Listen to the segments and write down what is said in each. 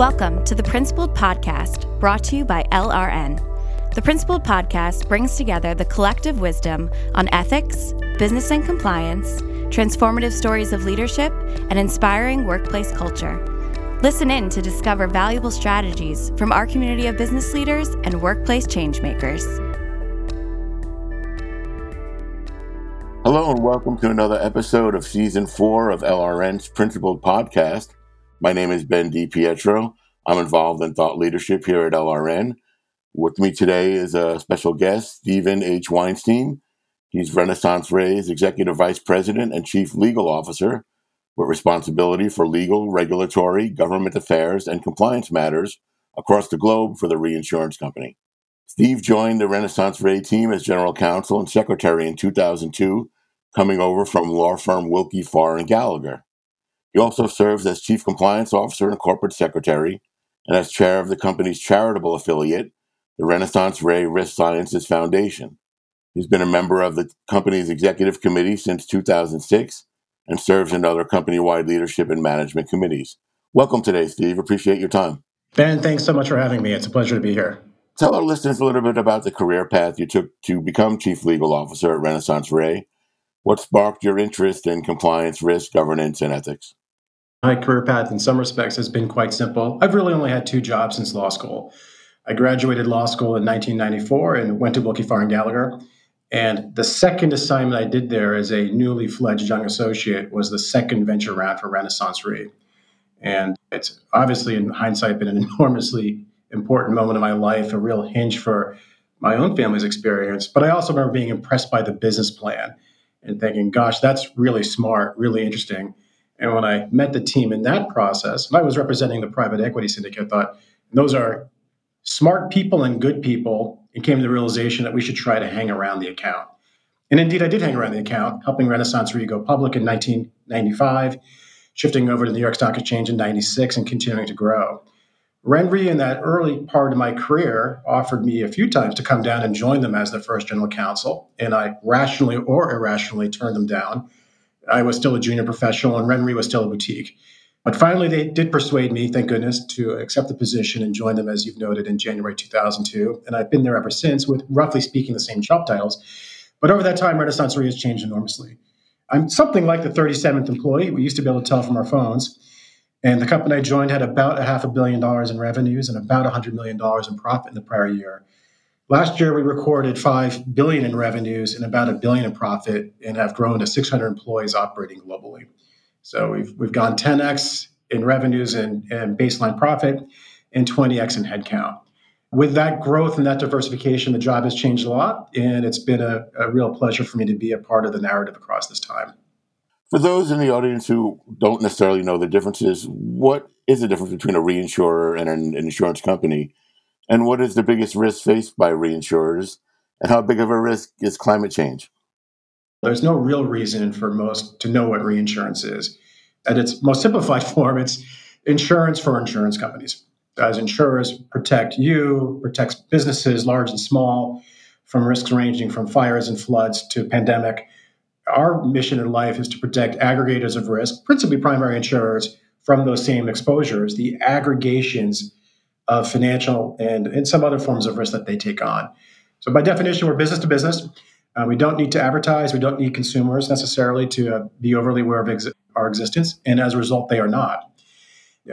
Welcome to the Principled Podcast, brought to you by LRN. The Principled Podcast brings together the collective wisdom on ethics, business and compliance, transformative stories of leadership, and inspiring workplace culture. Listen in to discover valuable strategies from our community of business leaders and workplace changemakers. Hello, and welcome to another episode of season four of LRN's Principled Podcast. My name is Ben DiPietro. I'm involved in thought leadership here at LRN. With me today is a special guest, Stephen H. Weinstein. He's Renaissance Re's Executive Vice President and Chief Legal Officer with responsibility for legal, regulatory, government affairs, and compliance matters across the globe for the reinsurance company. Steve joined the Renaissance Re team as General Counsel and Secretary in 2002, coming over from law firm Willkie Farr and Gallagher. He also serves as Chief Compliance Officer and Corporate Secretary and as chair of the company's charitable affiliate, the Renaissance Re Risk Sciences Foundation. He's been a member of the company's executive committee since 2006 and serves in other company wide leadership and management committees. Welcome today, Steve. Appreciate your time. Ben, thanks so much for having me. It's a pleasure to be here. Tell our listeners a little bit about the career path you took to become Chief Legal Officer at Renaissance Re. What sparked your interest in compliance, risk, governance, and ethics? My career path, in some respects, has been quite simple. I've really only had two jobs since law school. I graduated law school in 1994 and went to Willkie Farr and Gallagher. And the second assignment I did there as a newly fledged young associate was the second venture round for Renaissance Re. And it's obviously, in hindsight, been an enormously important moment in my life, a real hinge for my own family's experience. But I also remember being impressed by the business plan and thinking, gosh, that's really smart, really interesting. And when I met the team in that process, and I was representing the private equity syndicate, I thought those are smart people and good people, and came to the realization that we should try to hang around the account. And indeed, I did hang around the account, helping Renaissance Re go public in 1995, shifting over to the New York Stock Exchange in 96, and continuing to grow. RenRe, in that early part of my career, offered me a few times to come down and join them as the first general counsel, and I rationally or irrationally turned them down I was still a junior professional and RenRe was still a boutique. But finally, they did persuade me, thank goodness, to accept the position and join them, as you've noted, in January 2002. And I've been there ever since with, roughly speaking, the same job titles. But over that time, Renaissance Re has changed enormously. I'm something like the 37th employee. We used to be able to tell from our phones. And the company I joined had about a half a billion dollars in revenues and about $100 million in profit in the prior year. Last year, we recorded five billion in revenues and about a billion in profit, and have grown to 600 employees operating globally. So we've we've gone 10x in revenues and, and baseline profit, and 20x in headcount. With that growth and that diversification, the job has changed a lot, and it's been a, a real pleasure for me to be a part of the narrative across this time. For those in the audience who don't necessarily know the differences, what is the difference between a reinsurer and an insurance company? And what is the biggest risk faced by reinsurers? And how big of a risk is climate change? There's no real reason for most to know what reinsurance is. At its most simplified form, it's insurance for insurance companies. As insurers protect you, protects businesses, large and small, from risks ranging from fires and floods to pandemic. Our mission in life is to protect aggregators of risk, principally primary insurers, from those same exposures. The aggregations of financial and, and some other forms of risk that they take on. So, by definition, we're business to business. Uh, we don't need to advertise. We don't need consumers necessarily to uh, be overly aware of ex- our existence. And as a result, they are not.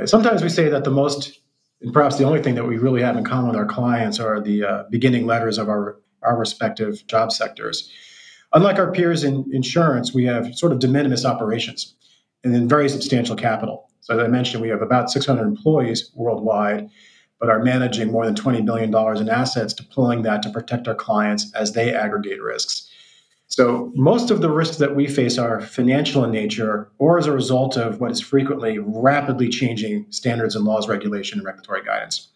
Sometimes we say that the most, and perhaps the only thing that we really have in common with our clients are the uh, beginning letters of our, our respective job sectors. Unlike our peers in insurance, we have sort of de minimis operations and then very substantial capital. So, as I mentioned, we have about 600 employees worldwide but are managing more than $20 billion in assets, deploying that to protect our clients as they aggregate risks. So, most of the risks that we face are financial in nature or as a result of what is frequently rapidly changing standards and laws, regulation, and regulatory guidance.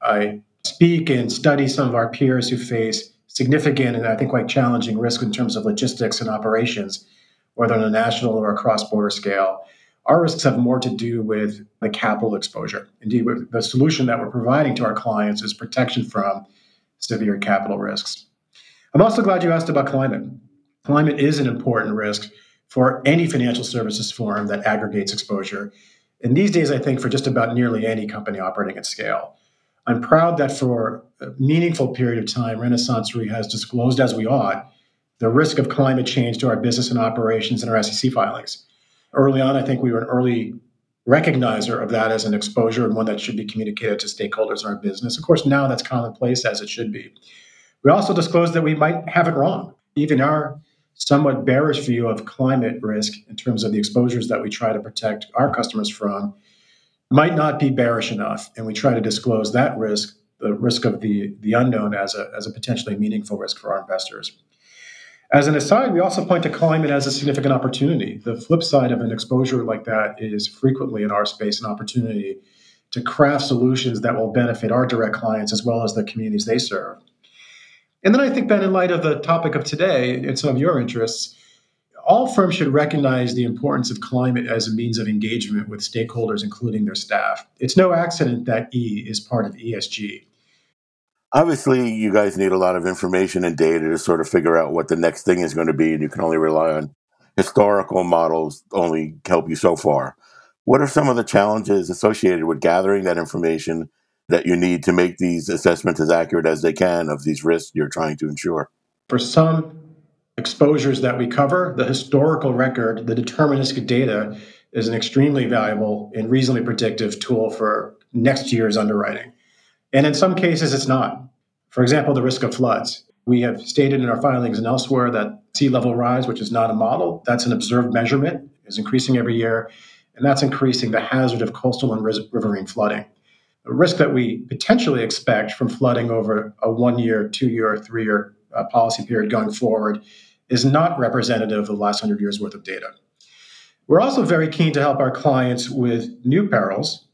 I speak and study some of our peers who face significant and I think quite challenging risk in terms of logistics and operations, whether on a national or a cross border scale. Our risks have more to do with the capital exposure. Indeed, the solution that we're providing to our clients is protection from severe capital risks. I'm also glad you asked about climate. Climate is an important risk for any financial services firm that aggregates exposure. And these days, I think for just about nearly any company operating at scale. I'm proud that for a meaningful period of time, Renaissance Re has disclosed as we ought the risk of climate change to our business and operations in our SEC filings. Early on, I think we were an early recognizer of that as an exposure and one that should be communicated to stakeholders in our business. Of course, now that's commonplace as it should be. We also disclosed that we might have it wrong. Even our somewhat bearish view of climate risk in terms of the exposures that we try to protect our customers from might not be bearish enough. And we try to disclose that risk, the risk of the, the unknown, as a, as a potentially meaningful risk for our investors. As an aside, we also point to climate as a significant opportunity. The flip side of an exposure like that is frequently in our space an opportunity to craft solutions that will benefit our direct clients as well as the communities they serve. And then I think, Ben, in light of the topic of today and some of your interests, all firms should recognize the importance of climate as a means of engagement with stakeholders, including their staff. It's no accident that E is part of ESG. Obviously, you guys need a lot of information and data to sort of figure out what the next thing is going to be, and you can only rely on historical models only help you so far. What are some of the challenges associated with gathering that information that you need to make these assessments as accurate as they can of these risks you're trying to ensure? For some exposures that we cover, the historical record, the deterministic data, is an extremely valuable and reasonably predictive tool for next year's underwriting. And in some cases, it's not. For example, the risk of floods. We have stated in our filings and elsewhere that sea level rise, which is not a model, that's an observed measurement, is increasing every year, and that's increasing the hazard of coastal and riverine flooding. The risk that we potentially expect from flooding over a one year, two year, three year uh, policy period going forward is not representative of the last 100 years worth of data. We're also very keen to help our clients with new perils,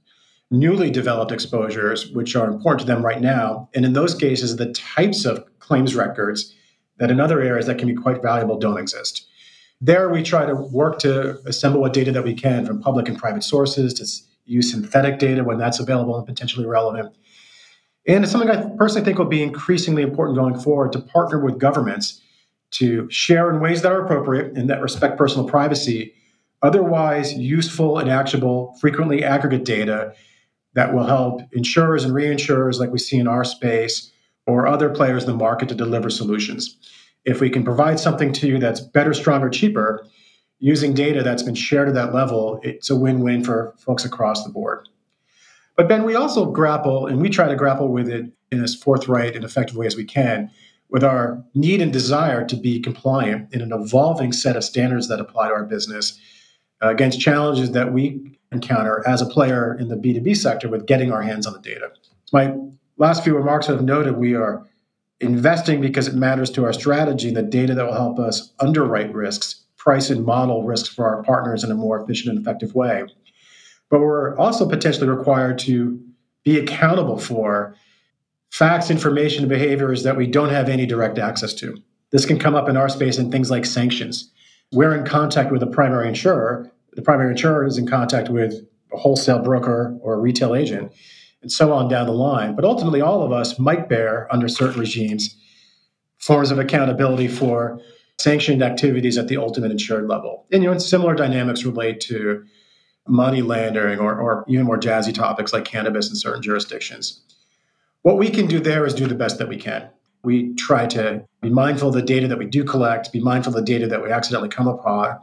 newly developed exposures, which are important to them right now. And in those cases, the types of claims records that in other areas that can be quite valuable don't exist. There, we try to work to assemble what data that we can from public and private sources to use synthetic data when that's available and potentially relevant. And it's something I personally think will be increasingly important going forward to partner with governments to share in ways that are appropriate and that respect personal privacy, otherwise useful and actionable, frequently aggregate data that will help insurers and reinsurers, like we see in our space, or other players in the market to deliver solutions. If we can provide something to you that's better, stronger, cheaper, using data that's been shared at that level, it's a win win for folks across the board. But Ben, we also grapple, and we try to grapple with it in as forthright and effective way as we can, with our need and desire to be compliant in an evolving set of standards that apply to our business uh, against challenges that we encounter as a player in the B2B sector with getting our hands on the data. My last few remarks have noted we are investing because it matters to our strategy in the data that will help us underwrite risks, price and model risks for our partners in a more efficient and effective way. But we're also potentially required to be accountable for facts, information, and behaviors that we don't have any direct access to. This can come up in our space in things like sanctions. We're in contact with a primary insurer. The primary insurer is in contact with a wholesale broker or a retail agent, and so on down the line. But ultimately, all of us might bear, under certain regimes, forms of accountability for sanctioned activities at the ultimate insured level. And you know, similar dynamics relate to money laundering or, or even more jazzy topics like cannabis in certain jurisdictions. What we can do there is do the best that we can. We try to be mindful of the data that we do collect, be mindful of the data that we accidentally come upon,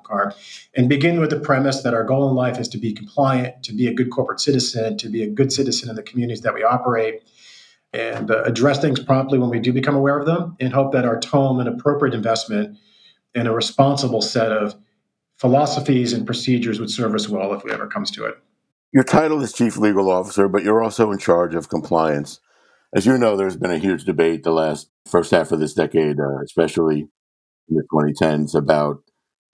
and begin with the premise that our goal in life is to be compliant, to be a good corporate citizen, to be a good citizen in the communities that we operate, and uh, address things promptly when we do become aware of them, and hope that our tone and appropriate investment and a responsible set of philosophies and procedures would serve us well if it ever comes to it. Your title is Chief Legal Officer, but you're also in charge of compliance. As you know, there's been a huge debate the last first half of this decade, uh, especially in the 2010s, about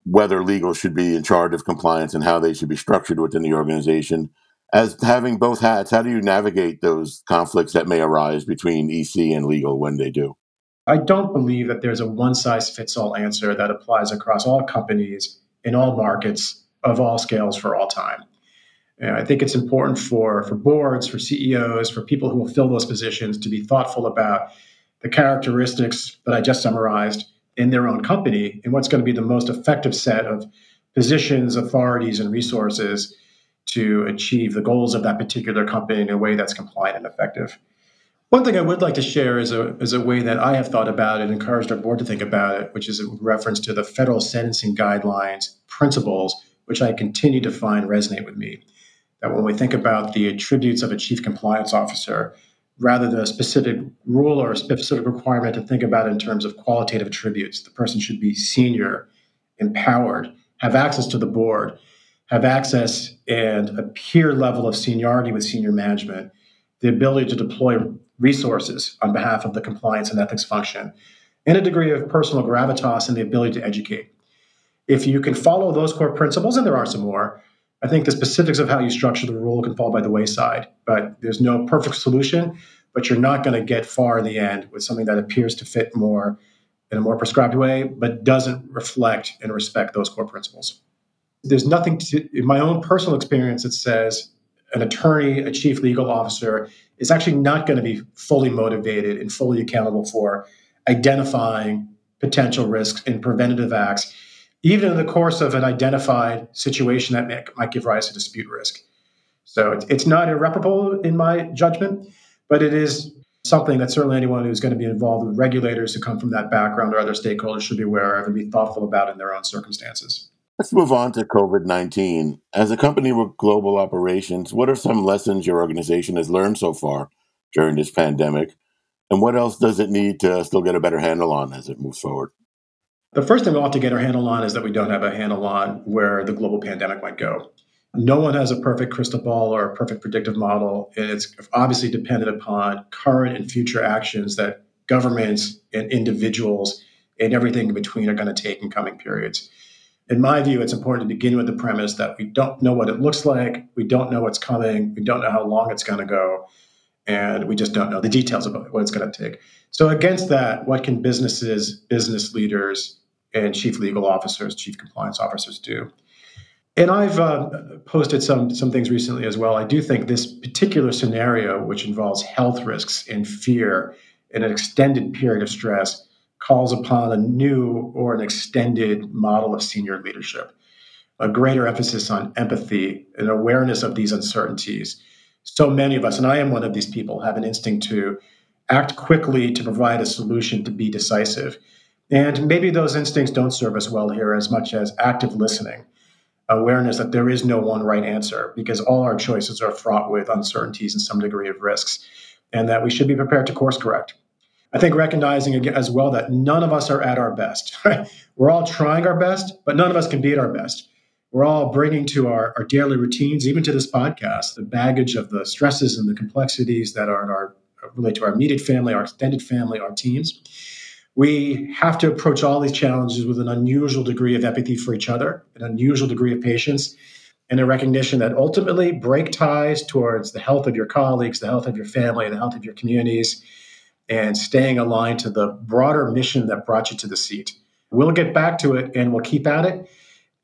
whether legal should be in charge of compliance and how they should be structured within the organization. As having both hats, how do you navigate those conflicts that may arise between EC and legal when they do? I don't believe that there's a one size fits all answer that applies across all companies in all markets of all scales for all time. And I think it's important for, for boards, for CEOs, for people who will fill those positions to be thoughtful about the characteristics that I just summarized in their own company and what's going to be the most effective set of positions, authorities, and resources to achieve the goals of that particular company in a way that's compliant and effective. One thing I would like to share is a, is a way that I have thought about it and encouraged our board to think about it, which is in reference to the federal sentencing guidelines principles, which I continue to find resonate with me. That when we think about the attributes of a chief compliance officer, rather than a specific rule or a specific requirement to think about in terms of qualitative attributes, the person should be senior, empowered, have access to the board, have access and a peer level of seniority with senior management, the ability to deploy resources on behalf of the compliance and ethics function, and a degree of personal gravitas and the ability to educate. If you can follow those core principles, and there are some more, I think the specifics of how you structure the rule can fall by the wayside. But there's no perfect solution, but you're not going to get far in the end with something that appears to fit more in a more prescribed way, but doesn't reflect and respect those core principles. There's nothing to, in my own personal experience that says an attorney, a chief legal officer, is actually not going to be fully motivated and fully accountable for identifying potential risks and preventative acts, even in the course of an identified situation that may, might give rise to dispute risk. So it's, it's not irreparable in my judgment, but it is something that certainly anyone who's going to be involved with regulators who come from that background or other stakeholders should be aware of and be thoughtful about in their own circumstances. Let's move on to COVID 19. As a company with global operations, what are some lessons your organization has learned so far during this pandemic? And what else does it need to still get a better handle on as it moves forward? The first thing we want to get our handle on is that we don't have a handle on where the global pandemic might go. No one has a perfect crystal ball or a perfect predictive model, and it's obviously dependent upon current and future actions that governments and individuals and everything in between are going to take in coming periods in my view, it's important to begin with the premise that we don't know what it looks like, we don't know what's coming, we don't know how long it's going to go, and we just don't know the details about what it's going to take. So, against that, what can businesses, business leaders, and chief legal officers, chief compliance officers do? And I've uh, posted some some things recently as well. I do think this particular scenario, which involves health risks and fear in an extended period of stress, calls upon a new or an extended model of senior leadership, a greater emphasis on empathy and awareness of these uncertainties. So many of us, and I am one of these people, have an instinct to act quickly to provide a solution to be decisive. And maybe those instincts don't serve us well here as much as active listening, awareness that there is no one right answer because all our choices are fraught with uncertainties and some degree of risks, and that we should be prepared to course correct. I think recognizing as well that none of us are at our best. We're all trying our best, but none of us can be at our best. We're all bringing to our, our daily routines, even to this podcast, the baggage of the stresses and the complexities that are in our relate to our immediate family, our extended family, our teams. We have to approach all these challenges with an unusual degree of empathy for each other, an unusual degree of patience, and a recognition that ultimately break ties towards the health of your colleagues, the health of your family, the health of your communities, and staying aligned to the broader mission that brought you to the seat. We'll get back to it and we'll keep at it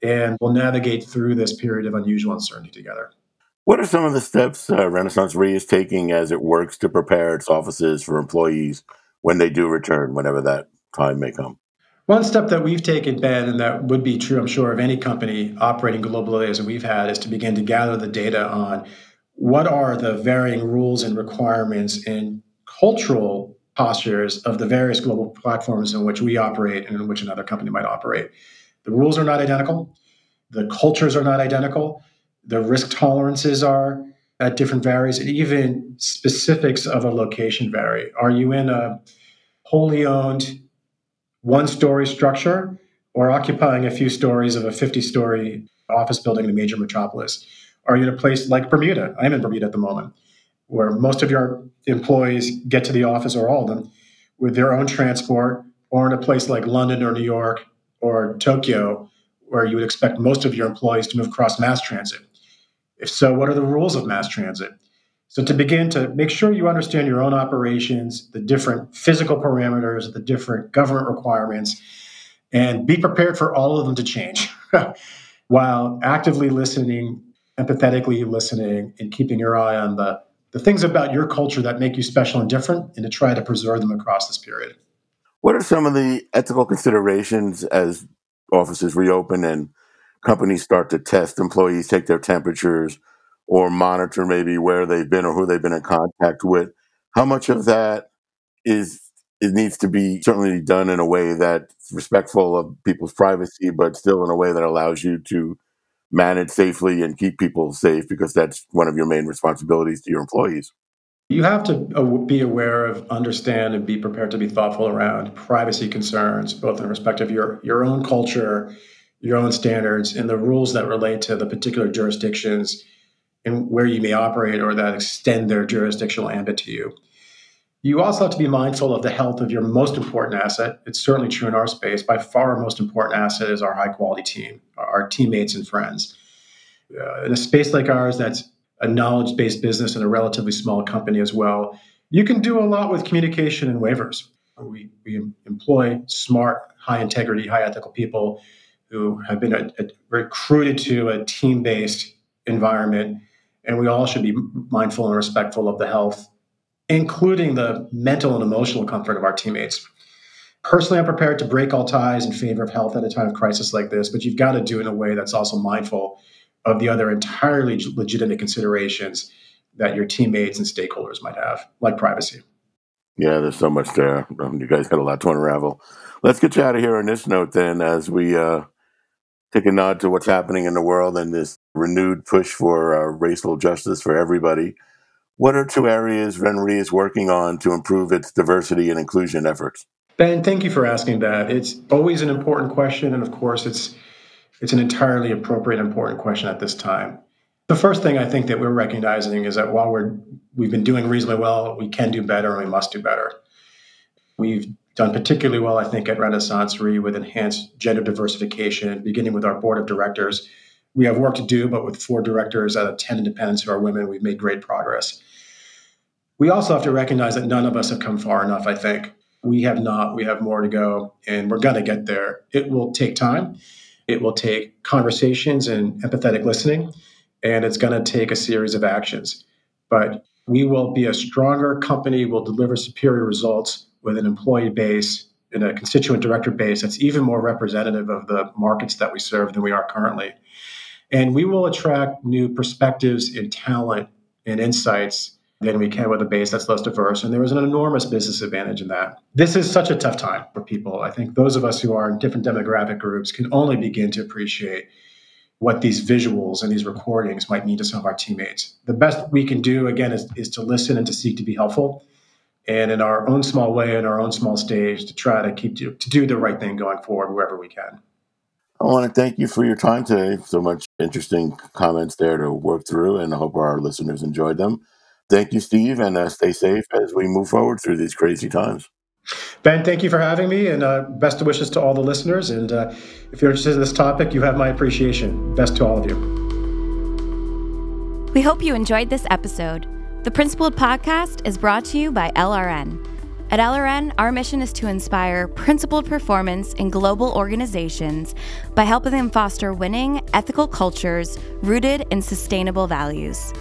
and we'll navigate through this period of unusual uncertainty together. What are some of the steps uh, Renaissance Re is taking as it works to prepare its offices for employees when they do return, whenever that time may come? One step that we've taken, Ben, and that would be true, I'm sure, of any company operating globally as we've had, is to begin to gather the data on what are the varying rules and requirements and cultural postures of the various global platforms in which we operate and in which another company might operate. The rules are not identical, the cultures are not identical, the risk tolerances are at different varies, and even specifics of a location vary. Are you in a wholly owned one story structure or occupying a few stories of a 50 story office building in a major metropolis? Are you in a place like Bermuda? I'm in Bermuda at the moment where most of your employees get to the office or all of them with their own transport or in a place like London or New York or Tokyo where you would expect most of your employees to move across mass transit. If so, what are the rules of mass transit? So, to begin to make sure you understand your own operations, the different physical parameters, the different government requirements, and be prepared for all of them to change while actively listening, empathetically listening, and keeping your eye on the the things about your culture that make you special and different, and to try to preserve them across this period. What are some of the ethical considerations as offices reopen and companies start to test employees, take their temperatures, or monitor maybe where they've been or who they've been in contact with. How much of that is it needs to be certainly done in a way that's respectful of people's privacy, but still in a way that allows you to manage safely and keep people safe because that's one of your main responsibilities to your employees. You have to be aware of, understand, and be prepared to be thoughtful around privacy concerns, both in respect of your, your own culture, your own standards, and the rules that relate to the particular jurisdictions and where you may operate or that extend their jurisdictional ambit to you. You also have to be mindful of the health of your most important asset. It's certainly true in our space. By far, our most important asset is our high quality team, our teammates and friends. Uh, in a space like ours, that's a knowledge based business and a relatively small company as well, you can do a lot with communication and waivers. We, we employ smart, high integrity, high ethical people who have been a, a, recruited to a team based environment. And we all should be mindful and respectful of the health including the mental and emotional comfort of our teammates. Personally, I'm prepared to break all ties in favor of health at a time of crisis like this, but you've got to do it in a way that's also mindful of the other entirely legitimate considerations that your teammates and stakeholders might have, like privacy. Yeah, there's so much there. Um, you guys got a lot to unravel. Let's get you out of here on this note, then, as we uh, take a nod to what's happening in the world and this renewed push for uh, racial justice for everybody. What are two areas RENRE is working on to improve its diversity and inclusion efforts? Ben, thank you for asking that. It's always an important question, and of course, it's it's an entirely appropriate, important question at this time. The first thing I think that we're recognizing is that while we're we've been doing reasonably well, we can do better and we must do better. We've done particularly well, I think, at Renaissance Re with enhanced gender diversification, beginning with our board of directors. We have work to do, but with four directors out of 10 independents who are women, we've made great progress. We also have to recognize that none of us have come far enough, I think. We have not. We have more to go, and we're going to get there. It will take time. It will take conversations and empathetic listening, and it's going to take a series of actions. But we will be a stronger company, we'll deliver superior results with an employee base and a constituent director base that's even more representative of the markets that we serve than we are currently. And we will attract new perspectives and talent and insights than we can with a base that's less diverse. And there is an enormous business advantage in that. This is such a tough time for people. I think those of us who are in different demographic groups can only begin to appreciate what these visuals and these recordings might mean to some of our teammates. The best we can do, again, is, is to listen and to seek to be helpful. And in our own small way, in our own small stage, to try to keep to, to do the right thing going forward wherever we can. I want to thank you for your time today. So much interesting comments there to work through, and I hope our listeners enjoyed them. Thank you, Steve, and uh, stay safe as we move forward through these crazy times. Ben, thank you for having me, and uh, best wishes to all the listeners. And uh, if you're interested in this topic, you have my appreciation. Best to all of you. We hope you enjoyed this episode. The Principled Podcast is brought to you by LRN. At LRN, our mission is to inspire principled performance in global organizations by helping them foster winning, ethical cultures rooted in sustainable values.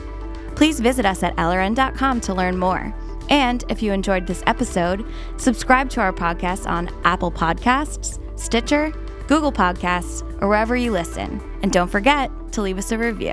Please visit us at LRN.com to learn more. And if you enjoyed this episode, subscribe to our podcast on Apple Podcasts, Stitcher, Google Podcasts, or wherever you listen. And don't forget to leave us a review.